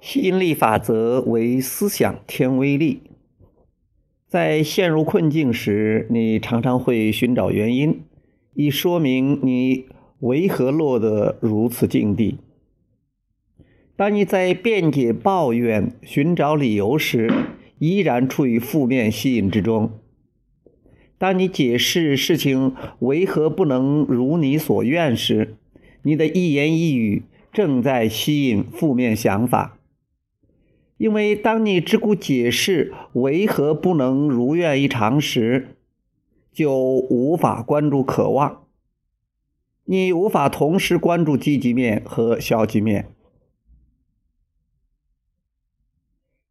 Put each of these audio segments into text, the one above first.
吸引力法则为思想添威力。在陷入困境时，你常常会寻找原因，以说明你为何落得如此境地。当你在辩解、抱怨、寻找理由时，依然处于负面吸引之中。当你解释事情为何不能如你所愿时，你的一言一语正在吸引负面想法。因为当你只顾解释为何不能如愿以偿时，就无法关注渴望。你无法同时关注积极面和消极面。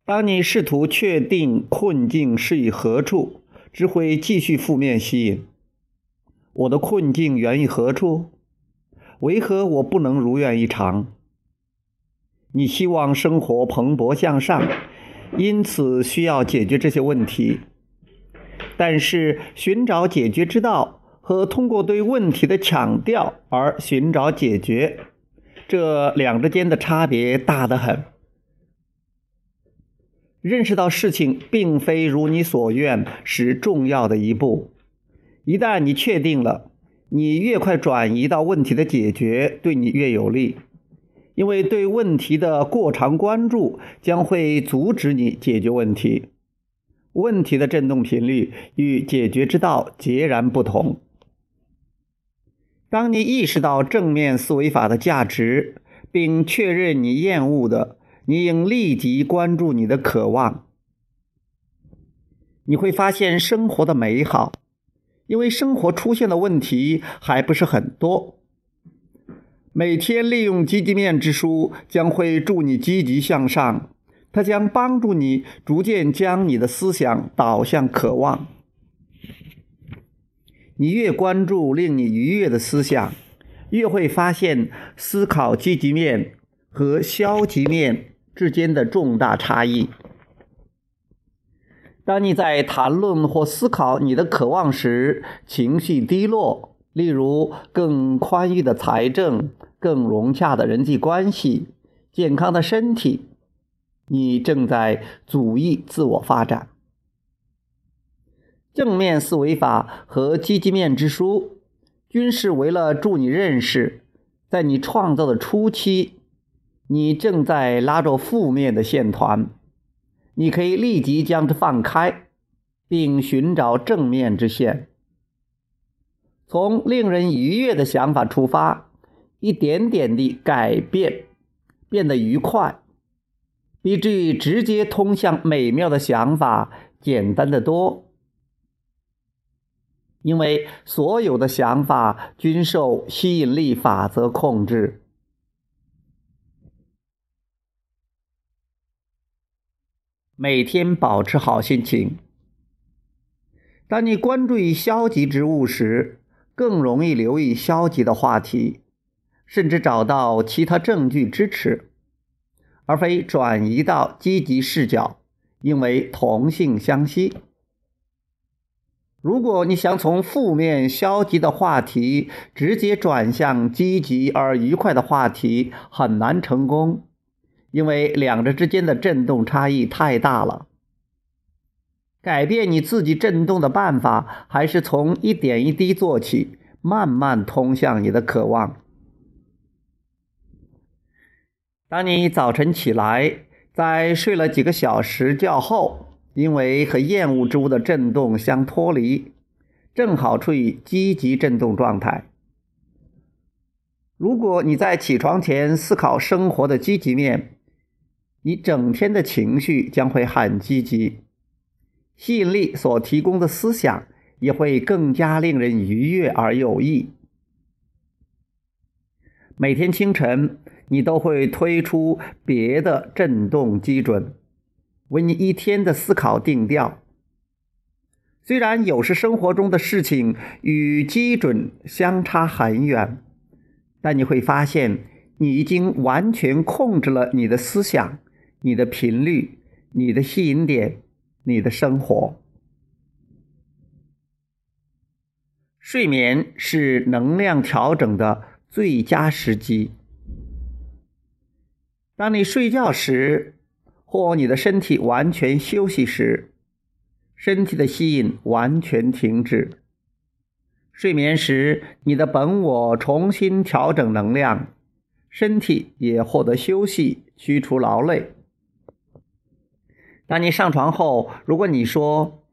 当你试图确定困境是以何处，只会继续负面吸引。我的困境源于何处？为何我不能如愿以偿？你希望生活蓬勃向上，因此需要解决这些问题。但是，寻找解决之道和通过对问题的强调而寻找解决，这两之间的差别大得很。认识到事情并非如你所愿是重要的一步。一旦你确定了，你越快转移到问题的解决，对你越有利。因为对问题的过长关注将会阻止你解决问题。问题的振动频率与解决之道截然不同。当你意识到正面思维法的价值，并确认你厌恶的，你应立即关注你的渴望。你会发现生活的美好，因为生活出现的问题还不是很多。每天利用积极面之书，将会助你积极向上。它将帮助你逐渐将你的思想导向渴望。你越关注令你愉悦的思想，越会发现思考积极面和消极面之间的重大差异。当你在谈论或思考你的渴望时，情绪低落，例如更宽裕的财政。更融洽的人际关系，健康的身体，你正在阻抑自我发展。正面思维法和积极面之书，均是为了助你认识，在你创造的初期，你正在拉着负面的线团，你可以立即将之放开，并寻找正面之线，从令人愉悦的想法出发。一点点地改变，变得愉快，比至于直接通向美妙的想法简单的多。因为所有的想法均受吸引力法则控制。每天保持好心情。当你关注于消极之物时，更容易留意消极的话题。甚至找到其他证据支持，而非转移到积极视角，因为同性相吸。如果你想从负面消极的话题直接转向积极而愉快的话题，很难成功，因为两者之间的振动差异太大了。改变你自己振动的办法，还是从一点一滴做起，慢慢通向你的渴望。当你早晨起来，在睡了几个小时觉后，因为和厌恶之物的震动相脱离，正好处于积极振动状态。如果你在起床前思考生活的积极面，你整天的情绪将会很积极，吸引力所提供的思想也会更加令人愉悦而有益。每天清晨。你都会推出别的振动基准，为你一天的思考定调。虽然有时生活中的事情与基准相差很远，但你会发现你已经完全控制了你的思想、你的频率、你的吸引点、你的生活。睡眠是能量调整的最佳时机。当你睡觉时，或你的身体完全休息时，身体的吸引完全停止。睡眠时，你的本我重新调整能量，身体也获得休息，驱除劳累。当你上床后，如果你说：“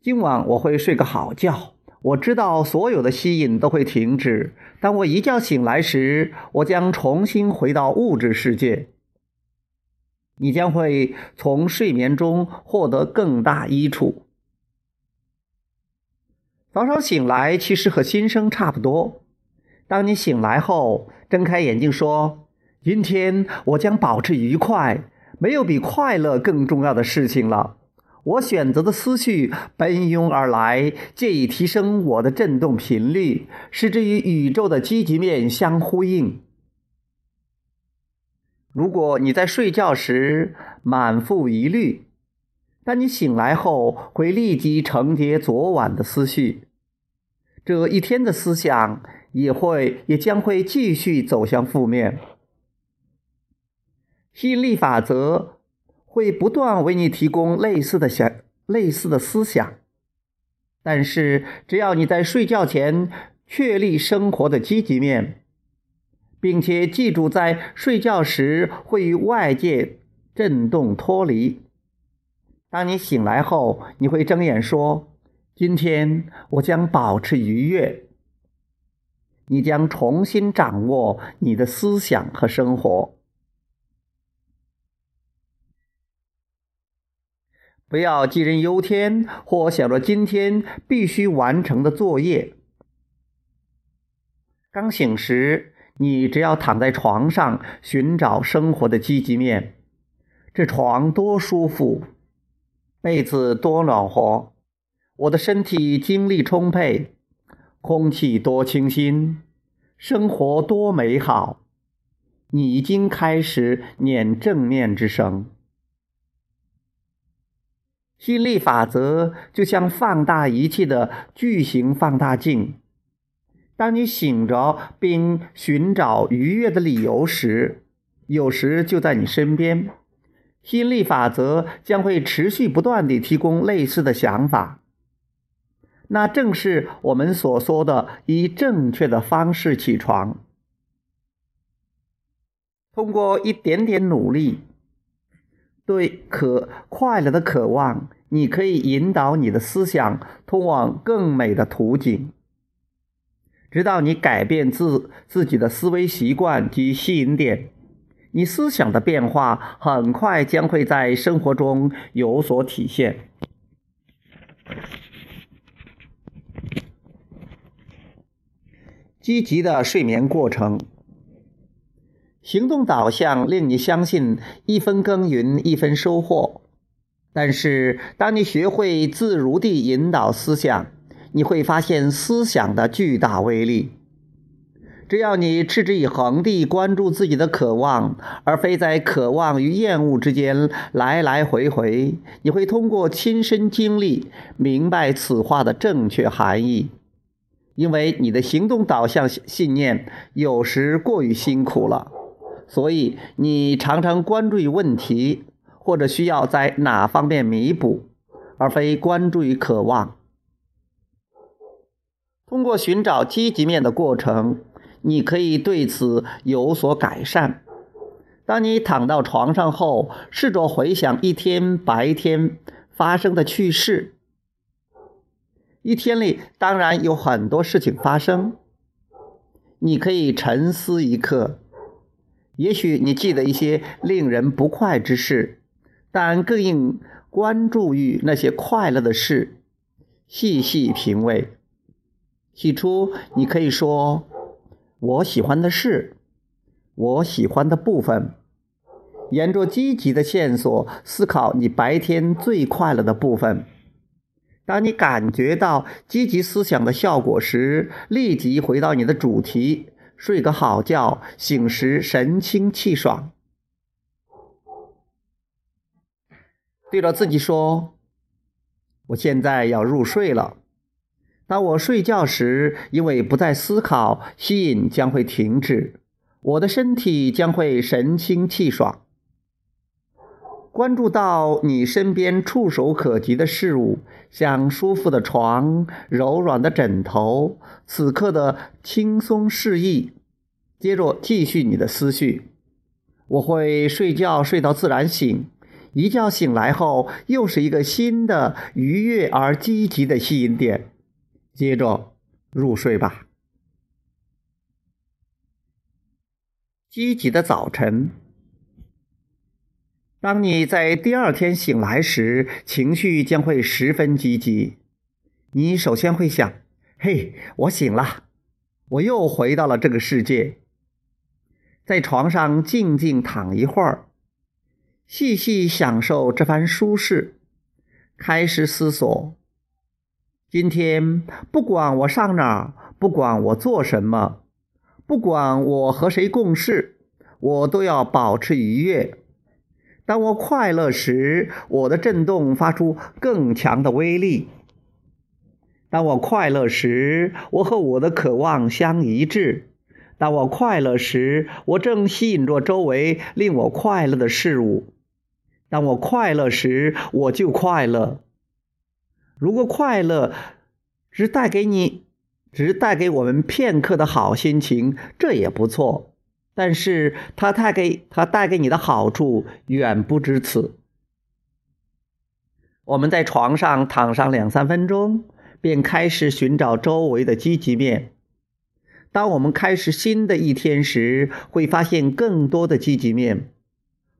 今晚我会睡个好觉。”我知道所有的吸引都会停止。当我一觉醒来时，我将重新回到物质世界。你将会从睡眠中获得更大益处。早上醒来其实和新生差不多。当你醒来后，睁开眼睛说：“今天我将保持愉快。”没有比快乐更重要的事情了。我选择的思绪奔涌而来，借以提升我的振动频率，使之与宇宙的积极面相呼应。如果你在睡觉时满腹疑虑，当你醒来后会立即承接昨晚的思绪，这一天的思想也会也将会继续走向负面。吸引力法则。会不断为你提供类似的想、类似的思想，但是只要你在睡觉前确立生活的积极面，并且记住在睡觉时会与外界震动脱离。当你醒来后，你会睁眼说：“今天我将保持愉悦。”你将重新掌握你的思想和生活。不要杞人忧天，或想着今天必须完成的作业。刚醒时，你只要躺在床上，寻找生活的积极面。这床多舒服，被子多暖和，我的身体精力充沛，空气多清新，生活多美好。你已经开始念正面之声。吸引力法则就像放大仪器的巨型放大镜。当你醒着并寻找愉悦的理由时，有时就在你身边。吸引力法则将会持续不断地提供类似的想法。那正是我们所说的以正确的方式起床。通过一点点努力。对可快乐的渴望，你可以引导你的思想通往更美的途径，直到你改变自自己的思维习惯及吸引点。你思想的变化很快将会在生活中有所体现。积极的睡眠过程。行动导向令你相信一分耕耘一分收获，但是当你学会自如地引导思想，你会发现思想的巨大威力。只要你持之以恒地关注自己的渴望，而非在渴望与厌恶之间来来回回，你会通过亲身经历明白此话的正确含义。因为你的行动导向信念有时过于辛苦了。所以，你常常关注于问题，或者需要在哪方面弥补，而非关注于渴望。通过寻找积极面的过程，你可以对此有所改善。当你躺到床上后，试着回想一天白天发生的趣事。一天里当然有很多事情发生，你可以沉思一刻。也许你记得一些令人不快之事，但更应关注于那些快乐的事，细细品味。起初，你可以说：“我喜欢的事，我喜欢的部分。”沿着积极的线索思考你白天最快乐的部分。当你感觉到积极思想的效果时，立即回到你的主题。睡个好觉，醒时神清气爽。对着自己说：“我现在要入睡了。”当我睡觉时，因为不再思考，吸引将会停止，我的身体将会神清气爽。关注到你身边触手可及的事物，像舒服的床、柔软的枕头、此刻的轻松适意。接着继续你的思绪。我会睡觉睡到自然醒，一觉醒来后又是一个新的愉悦而积极的吸引点。接着入睡吧。积极的早晨。当你在第二天醒来时，情绪将会十分积极。你首先会想：“嘿，我醒了，我又回到了这个世界。”在床上静静躺一会儿，细细享受这番舒适，开始思索：今天不管我上哪儿，不管我做什么，不管我和谁共事，我都要保持愉悦。当我快乐时，我的震动发出更强的威力。当我快乐时，我和我的渴望相一致。当我快乐时，我正吸引着周围令我快乐的事物。当我快乐时，我就快乐。如果快乐只带给你，只带给我们片刻的好心情，这也不错。但是它带给它带给你的好处远不止此。我们在床上躺上两三分钟，便开始寻找周围的积极面。当我们开始新的一天时，会发现更多的积极面。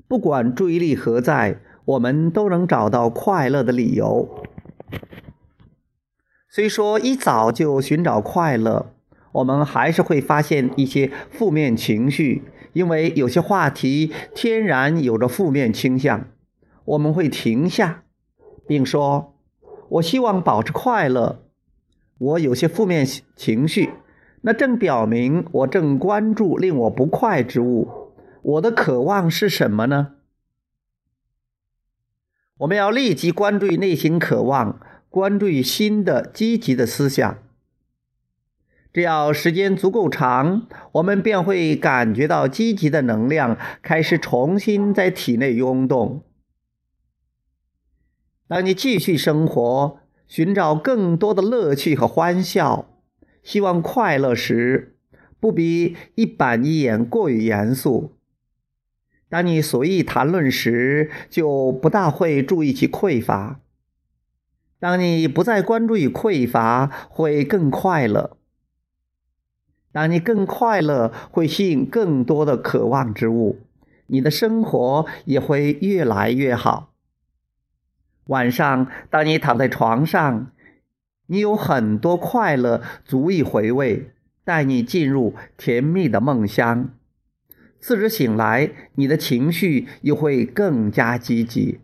不管注意力何在，我们都能找到快乐的理由。虽说一早就寻找快乐。我们还是会发现一些负面情绪，因为有些话题天然有着负面倾向。我们会停下，并说：“我希望保持快乐。”我有些负面情绪，那正表明我正关注令我不快之物。我的渴望是什么呢？我们要立即关注内心渴望，关注新的积极的思想。只要时间足够长，我们便会感觉到积极的能量开始重新在体内涌动。当你继续生活，寻找更多的乐趣和欢笑，希望快乐时，不必一板一眼过于严肃。当你随意谈论时，就不大会注意起匮乏。当你不再关注于匮乏，会更快乐。当你更快乐，会吸引更多的渴望之物，你的生活也会越来越好。晚上，当你躺在床上，你有很多快乐足以回味，带你进入甜蜜的梦乡。次日醒来，你的情绪又会更加积极。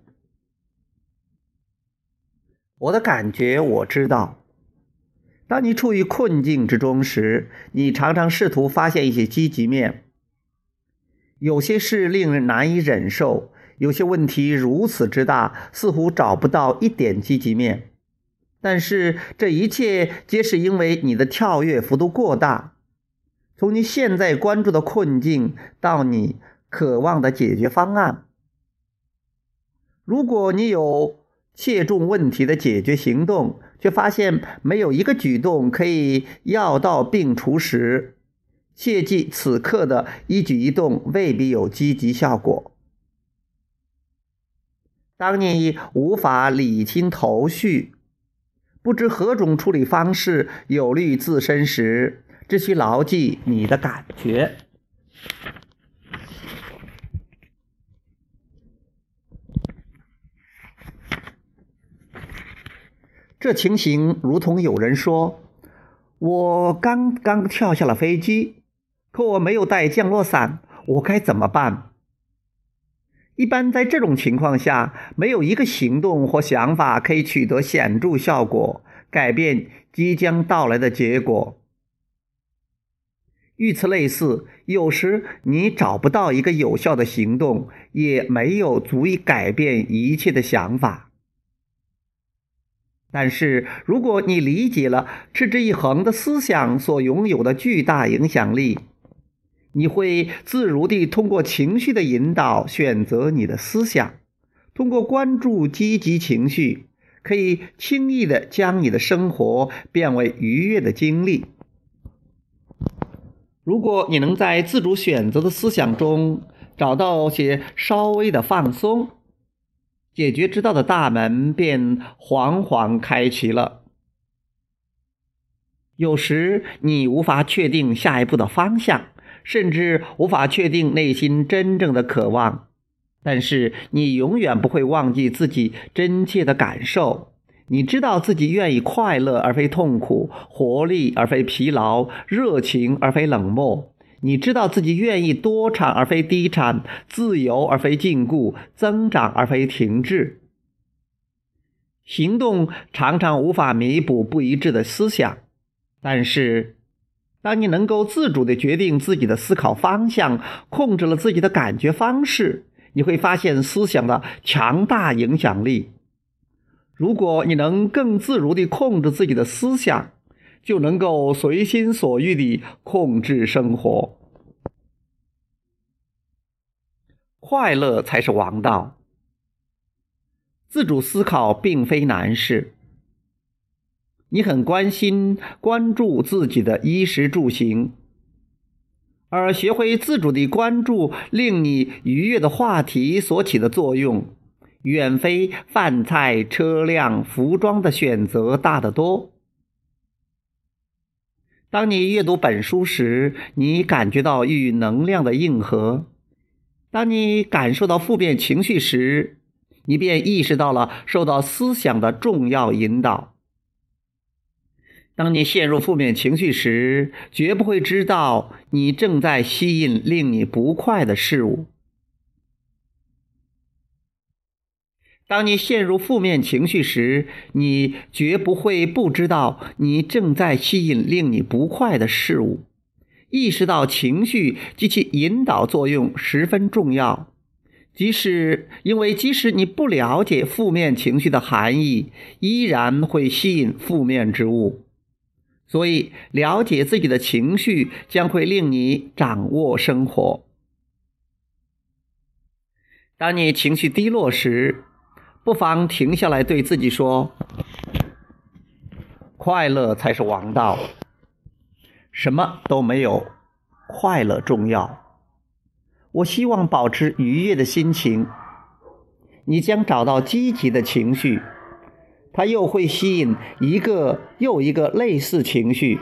我的感觉，我知道。当你处于困境之中时，你常常试图发现一些积极面。有些事令人难以忍受，有些问题如此之大，似乎找不到一点积极面。但是这一切皆是因为你的跳跃幅度过大，从你现在关注的困境到你渴望的解决方案。如果你有切中问题的解决行动，却发现没有一个举动可以药到病除时，切记此刻的一举一动未必有积极效果。当你无法理清头绪，不知何种处理方式有利于自身时，只需牢记你的感觉。这情形如同有人说：“我刚刚跳下了飞机，可我没有带降落伞，我该怎么办？”一般在这种情况下，没有一个行动或想法可以取得显著效果，改变即将到来的结果。与此类似，有时你找不到一个有效的行动，也没有足以改变一切的想法。但是，如果你理解了持之以恒的思想所拥有的巨大影响力，你会自如地通过情绪的引导选择你的思想，通过关注积极情绪，可以轻易的将你的生活变为愉悦的经历。如果你能在自主选择的思想中找到些稍微的放松，解决之道的大门便缓缓开启了。有时你无法确定下一步的方向，甚至无法确定内心真正的渴望，但是你永远不会忘记自己真切的感受。你知道自己愿意快乐而非痛苦，活力而非疲劳，热情而非冷漠。你知道自己愿意多产而非低产，自由而非禁锢，增长而非停滞。行动常常无法弥补不一致的思想。但是，当你能够自主地决定自己的思考方向，控制了自己的感觉方式，你会发现思想的强大影响力。如果你能更自如地控制自己的思想，就能够随心所欲地控制生活。快乐才是王道。自主思考并非难事。你很关心、关注自己的衣食住行，而学会自主地关注令你愉悦的话题所起的作用，远非饭菜、车辆、服装的选择大得多。当你阅读本书时，你感觉到与能量的硬核；当你感受到负面情绪时，你便意识到了受到思想的重要引导。当你陷入负面情绪时，绝不会知道你正在吸引令你不快的事物。当你陷入负面情绪时，你绝不会不知道你正在吸引令你不快的事物。意识到情绪及其引导作用十分重要，即使因为即使你不了解负面情绪的含义，依然会吸引负面之物。所以，了解自己的情绪将会令你掌握生活。当你情绪低落时，不妨停下来对自己说：“快乐才是王道，什么都没有快乐重要。”我希望保持愉悦的心情。你将找到积极的情绪。它又会吸引一个又一个类似情绪。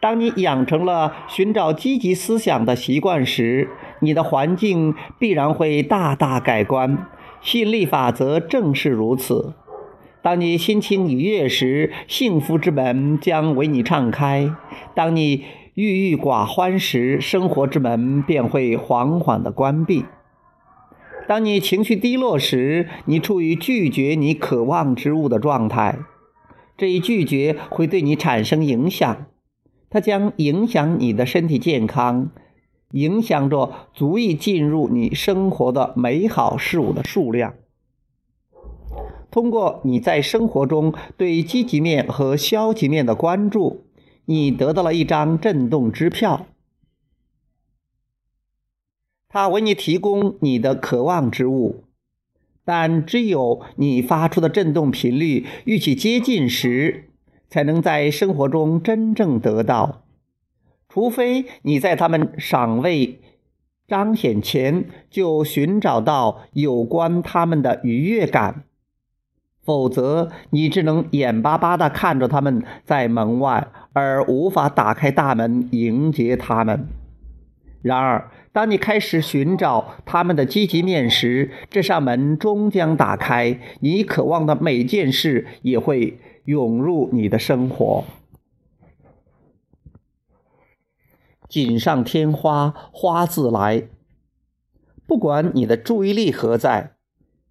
当你养成了寻找积极思想的习惯时，你的环境必然会大大改观。吸引力法则正是如此。当你心情愉悦时，幸福之门将为你敞开；当你郁郁寡欢时，生活之门便会缓缓地关闭。当你情绪低落时，你处于拒绝你渴望之物的状态，这一拒绝会对你产生影响，它将影响你的身体健康，影响着足以进入你生活的美好事物的数量。通过你在生活中对积极面和消极面的关注，你得到了一张震动支票。它为你提供你的渴望之物，但只有你发出的振动频率与其接近时，才能在生活中真正得到。除非你在他们尚未彰显前就寻找到有关他们的愉悦感，否则你只能眼巴巴地看着他们在门外，而无法打开大门迎接他们。然而，当你开始寻找他们的积极面时，这扇门终将打开，你渴望的每件事也会涌入你的生活。锦上添花，花自来。不管你的注意力何在，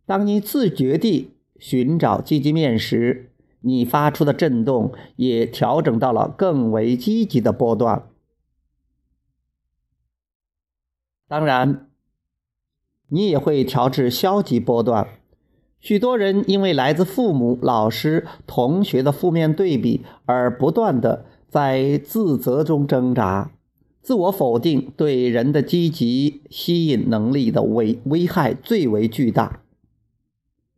当你自觉地寻找积极面时，你发出的震动也调整到了更为积极的波段。当然，你也会调至消极波段。许多人因为来自父母、老师、同学的负面对比，而不断的在自责中挣扎。自我否定对人的积极吸引能力的危危害最为巨大。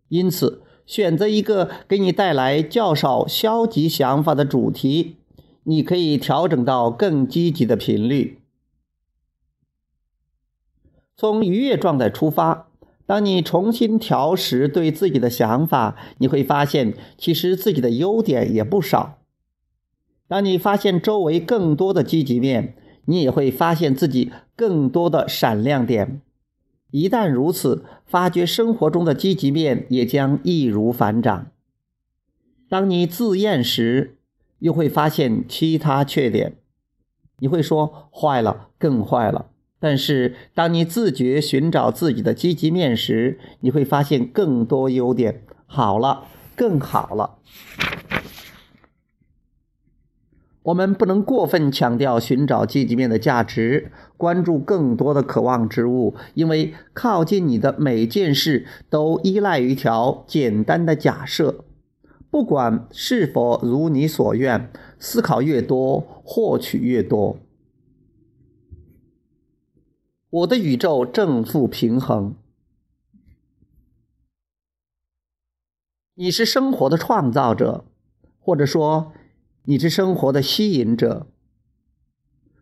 因此，选择一个给你带来较少消极想法的主题，你可以调整到更积极的频率。从愉悦状态出发，当你重新调时对自己的想法，你会发现其实自己的优点也不少。当你发现周围更多的积极面，你也会发现自己更多的闪亮点。一旦如此，发觉生活中的积极面也将易如反掌。当你自厌时，又会发现其他缺点，你会说坏了，更坏了。但是当你自觉寻找自己的积极面时，你会发现更多优点，好了，更好了。我们不能过分强调寻找积极面的价值，关注更多的渴望之物，因为靠近你的每件事都依赖于一条简单的假设：不管是否如你所愿，思考越多，获取越多。我的宇宙正负平衡。你是生活的创造者，或者说。你是生活的吸引者。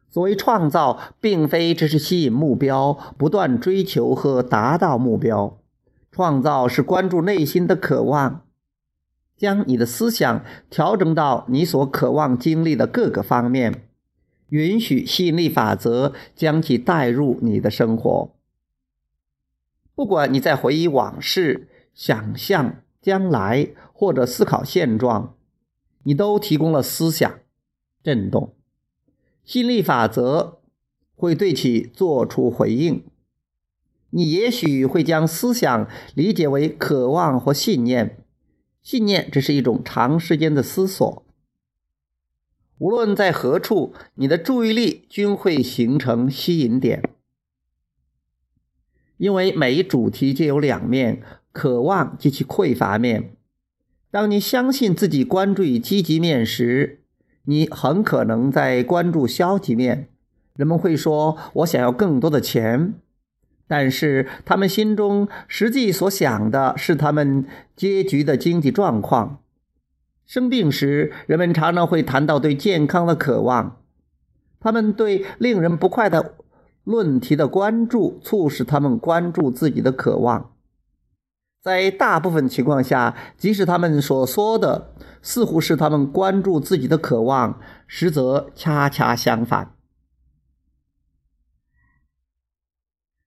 所谓创造，并非只是吸引目标，不断追求和达到目标。创造是关注内心的渴望，将你的思想调整到你所渴望经历的各个方面，允许吸引力法则将其带入你的生活。不管你在回忆往事、想象将来，或者思考现状。你都提供了思想震动，心力法则会对其做出回应。你也许会将思想理解为渴望或信念，信念只是一种长时间的思索。无论在何处，你的注意力均会形成吸引点，因为每一主题皆有两面：渴望及其匮乏面。当你相信自己关注于积极面时，你很可能在关注消极面。人们会说：“我想要更多的钱。”但是他们心中实际所想的是他们结局的经济状况。生病时，人们常常会谈到对健康的渴望。他们对令人不快的论题的关注，促使他们关注自己的渴望。在大部分情况下，即使他们所说的似乎是他们关注自己的渴望，实则恰恰相反。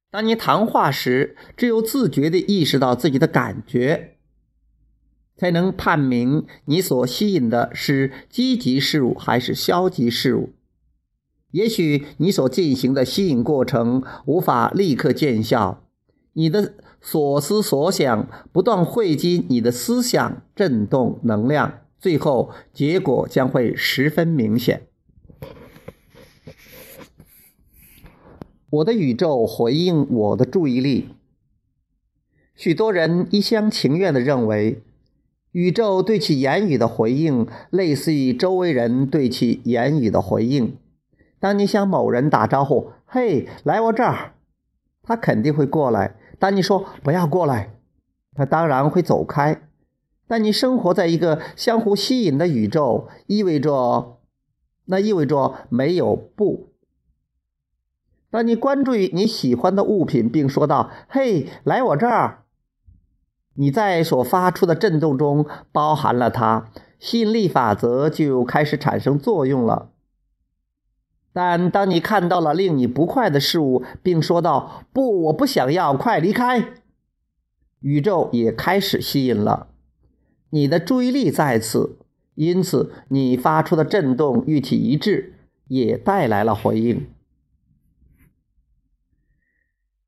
当你谈话时，只有自觉地意识到自己的感觉，才能判明你所吸引的是积极事物还是消极事物。也许你所进行的吸引过程无法立刻见效，你的。所思所想不断汇集你的思想振动能量，最后结果将会十分明显。我的宇宙回应我的注意力。许多人一厢情愿地认为，宇宙对其言语的回应类似于周围人对其言语的回应。当你向某人打招呼：“嘿，来我这儿”，他肯定会过来。当你说不要过来，他当然会走开。但你生活在一个相互吸引的宇宙，意味着，那意味着没有不。当你关注于你喜欢的物品，并说道：“嘿，来我这儿。”你在所发出的震动中包含了它，吸引力法则就开始产生作用了。但当你看到了令你不快的事物，并说道“不，我不想要，快离开”，宇宙也开始吸引了你的注意力在此，因此你发出的震动与其一致，也带来了回应。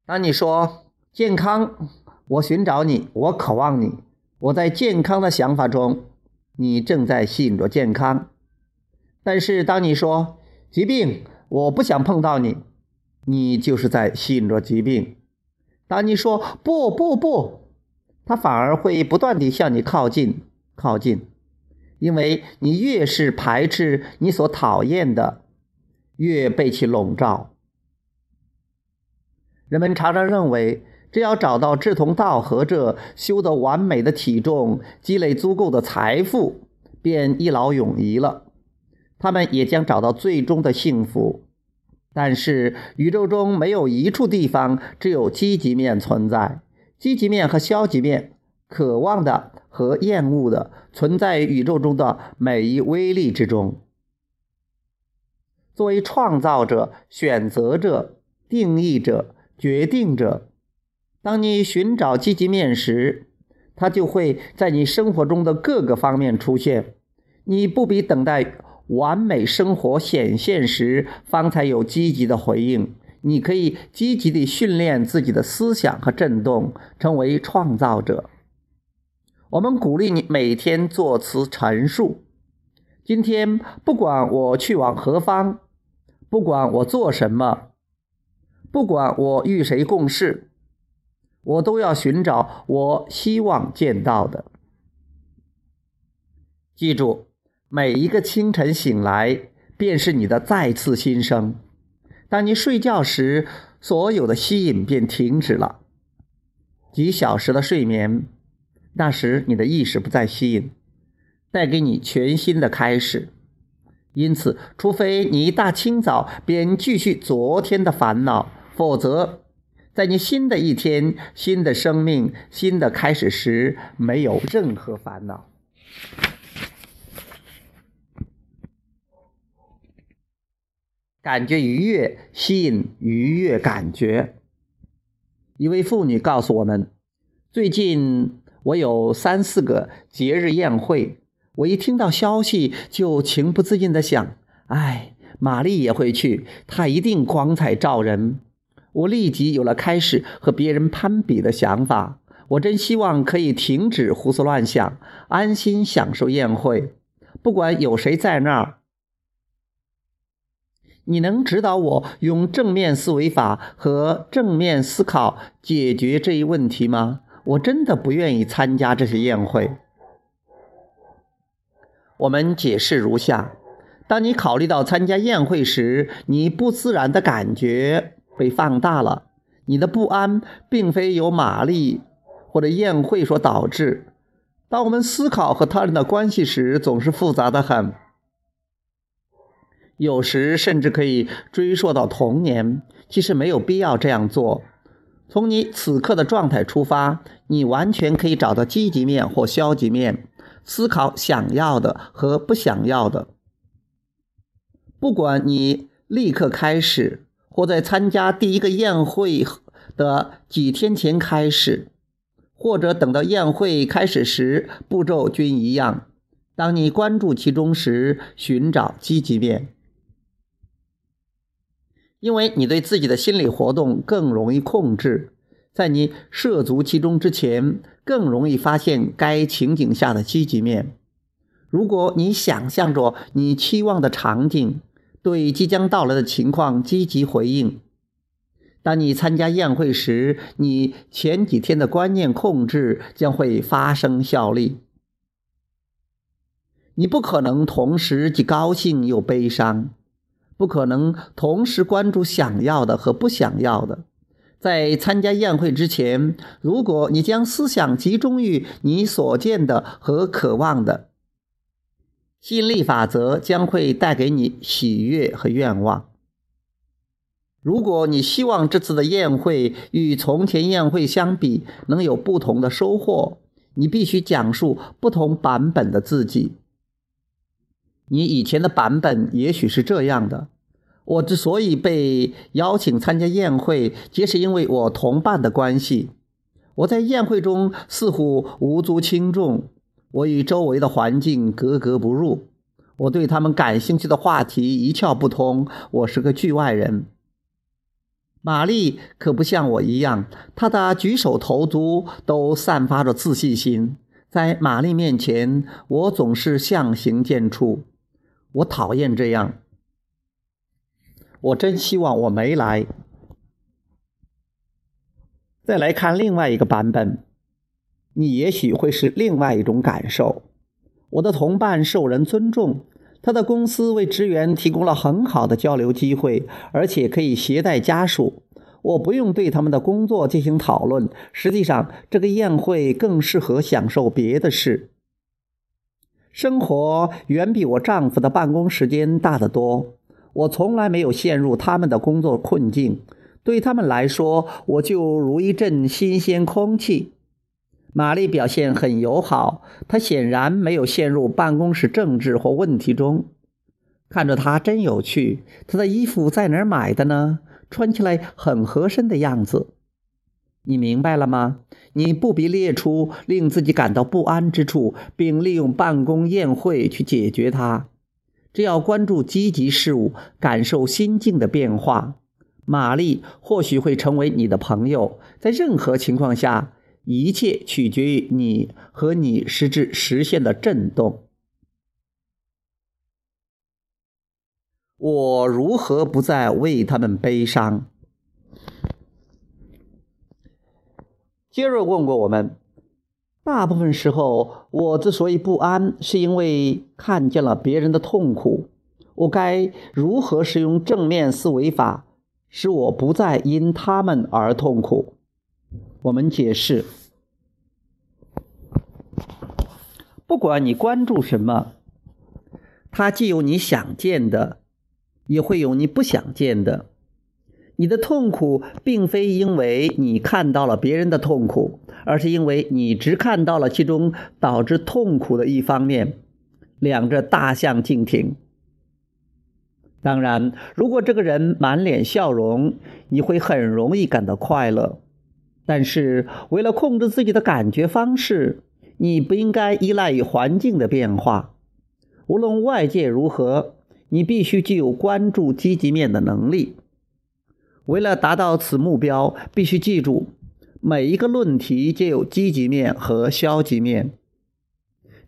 当你说“健康”，我寻找你，我渴望你，我在健康的想法中，你正在吸引着健康。但是当你说，疾病，我不想碰到你，你就是在吸引着疾病。当你说不不不，他反而会不断地向你靠近靠近，因为你越是排斥你所讨厌的，越被其笼罩。人们常常认为，只要找到志同道合者，修得完美的体重，积累足够的财富，便一劳永逸了。他们也将找到最终的幸福。但是，宇宙中没有一处地方只有积极面存在，积极面和消极面，渴望的和厌恶的，存在宇宙中的每一微粒之中。作为创造者、选择者、定义者、决定者，当你寻找积极面时，它就会在你生活中的各个方面出现。你不必等待。完美生活显现时，方才有积极的回应。你可以积极地训练自己的思想和振动，成为创造者。我们鼓励你每天作词陈述：今天不管我去往何方，不管我做什么，不管我与谁共事，我都要寻找我希望见到的。记住。每一个清晨醒来，便是你的再次新生。当你睡觉时，所有的吸引便停止了。几小时的睡眠，那时你的意识不再吸引，带给你全新的开始。因此，除非你一大清早便继续昨天的烦恼，否则，在你新的一天、新的生命、新的开始时，没有任何烦恼。感觉愉悦，吸引愉悦感觉。一位妇女告诉我们：“最近我有三四个节日宴会，我一听到消息就情不自禁地想：哎，玛丽也会去，她一定光彩照人。”我立即有了开始和别人攀比的想法。我真希望可以停止胡思乱想，安心享受宴会，不管有谁在那儿。你能指导我用正面思维法和正面思考解决这一问题吗？我真的不愿意参加这些宴会。我们解释如下：当你考虑到参加宴会时，你不自然的感觉被放大了。你的不安并非由玛丽或者宴会所导致。当我们思考和他人的关系时，总是复杂的很。有时甚至可以追溯到童年，其实没有必要这样做。从你此刻的状态出发，你完全可以找到积极面或消极面，思考想要的和不想要的。不管你立刻开始，或在参加第一个宴会的几天前开始，或者等到宴会开始时，步骤均一样。当你关注其中时，寻找积极面。因为你对自己的心理活动更容易控制，在你涉足其中之前，更容易发现该情景下的积极面。如果你想象着你期望的场景，对即将到来的情况积极回应，当你参加宴会时，你前几天的观念控制将会发生效力。你不可能同时既高兴又悲伤。不可能同时关注想要的和不想要的。在参加宴会之前，如果你将思想集中于你所见的和渴望的，吸引力法则将会带给你喜悦和愿望。如果你希望这次的宴会与从前宴会相比能有不同的收获，你必须讲述不同版本的自己。你以前的版本也许是这样的：我之所以被邀请参加宴会，皆是因为我同伴的关系。我在宴会中似乎无足轻重，我与周围的环境格格不入，我对他们感兴趣的话题一窍不通，我是个局外人。玛丽可不像我一样，她的举手投足都散发着自信心。在玛丽面前，我总是相形见绌。我讨厌这样。我真希望我没来。再来看另外一个版本，你也许会是另外一种感受。我的同伴受人尊重，他的公司为职员提供了很好的交流机会，而且可以携带家属。我不用对他们的工作进行讨论。实际上，这个宴会更适合享受别的事。生活远比我丈夫的办公时间大得多。我从来没有陷入他们的工作困境，对他们来说，我就如一阵新鲜空气。玛丽表现很友好，她显然没有陷入办公室政治或问题中。看着她真有趣，她的衣服在哪儿买的呢？穿起来很合身的样子。你明白了吗？你不必列出令自己感到不安之处，并利用办公宴会去解决它。只要关注积极事物，感受心境的变化，玛丽或许会成为你的朋友。在任何情况下，一切取决于你和你实质实现的震动。我如何不再为他们悲伤？杰瑞问过我们。大部分时候，我之所以不安，是因为看见了别人的痛苦。我该如何使用正面思维法，使我不再因他们而痛苦？我们解释：不管你关注什么，它既有你想见的，也会有你不想见的。你的痛苦并非因为你看到了别人的痛苦，而是因为你只看到了其中导致痛苦的一方面，两者大相径庭。当然，如果这个人满脸笑容，你会很容易感到快乐。但是，为了控制自己的感觉方式，你不应该依赖于环境的变化。无论外界如何，你必须具有关注积极面的能力。为了达到此目标，必须记住，每一个论题皆有积极面和消极面。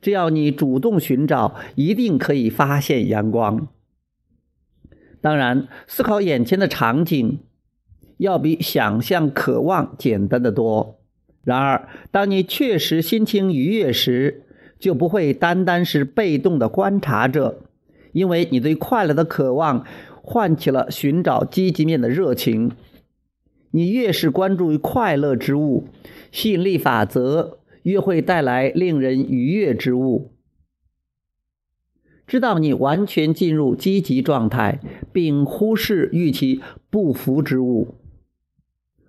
只要你主动寻找，一定可以发现阳光。当然，思考眼前的场景，要比想象、渴望简单的多。然而，当你确实心情愉悦时，就不会单单是被动的观察者，因为你对快乐的渴望。唤起了寻找积极面的热情。你越是关注于快乐之物，吸引力法则越会带来令人愉悦之物。直到你完全进入积极状态，并忽视预期不符之物。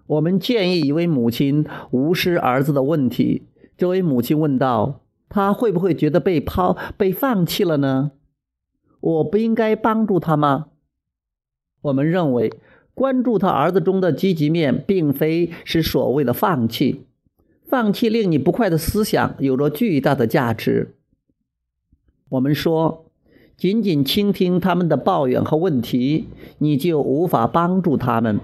我们建议一位母亲无视儿子的问题。这位母亲问道：“他会不会觉得被抛、被放弃了呢？我不应该帮助他吗？”我们认为，关注他儿子中的积极面，并非是所谓的放弃。放弃令你不快的思想有着巨大的价值。我们说，仅仅倾听他们的抱怨和问题，你就无法帮助他们。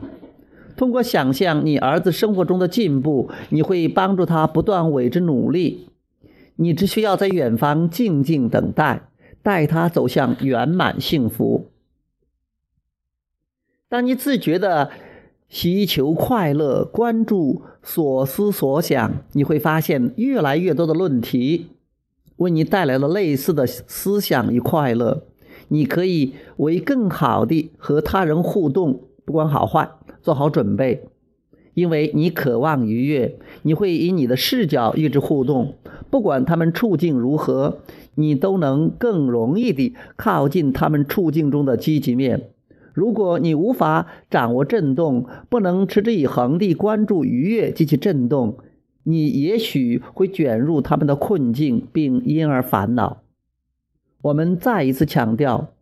通过想象你儿子生活中的进步，你会帮助他不断为之努力。你只需要在远方静静等待，带他走向圆满幸福。当你自觉地寻求快乐、关注所思所想，你会发现越来越多的论题为你带来了类似的思想与快乐。你可以为更好的和他人互动，不管好坏，做好准备，因为你渴望愉悦。你会以你的视角与之互动，不管他们处境如何，你都能更容易地靠近他们处境中的积极面。如果你无法掌握振动，不能持之以恒地关注愉悦及其振动，你也许会卷入他们的困境，并因而烦恼。我们再一次强调，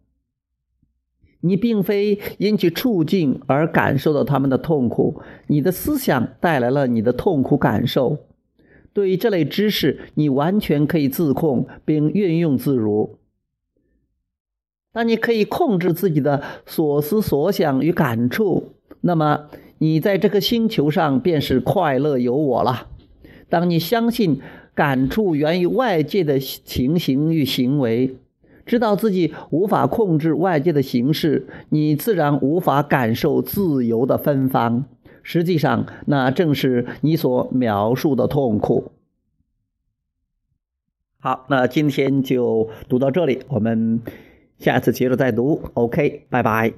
你并非因其处境而感受到他们的痛苦，你的思想带来了你的痛苦感受。对于这类知识，你完全可以自控并运用自如。那你可以控制自己的所思所想与感触，那么你在这个星球上便是快乐有我了。当你相信感触源于外界的情形与行为，知道自己无法控制外界的形式，你自然无法感受自由的芬芳。实际上，那正是你所描述的痛苦。好，那今天就读到这里，我们。下次接着再读，OK，拜拜。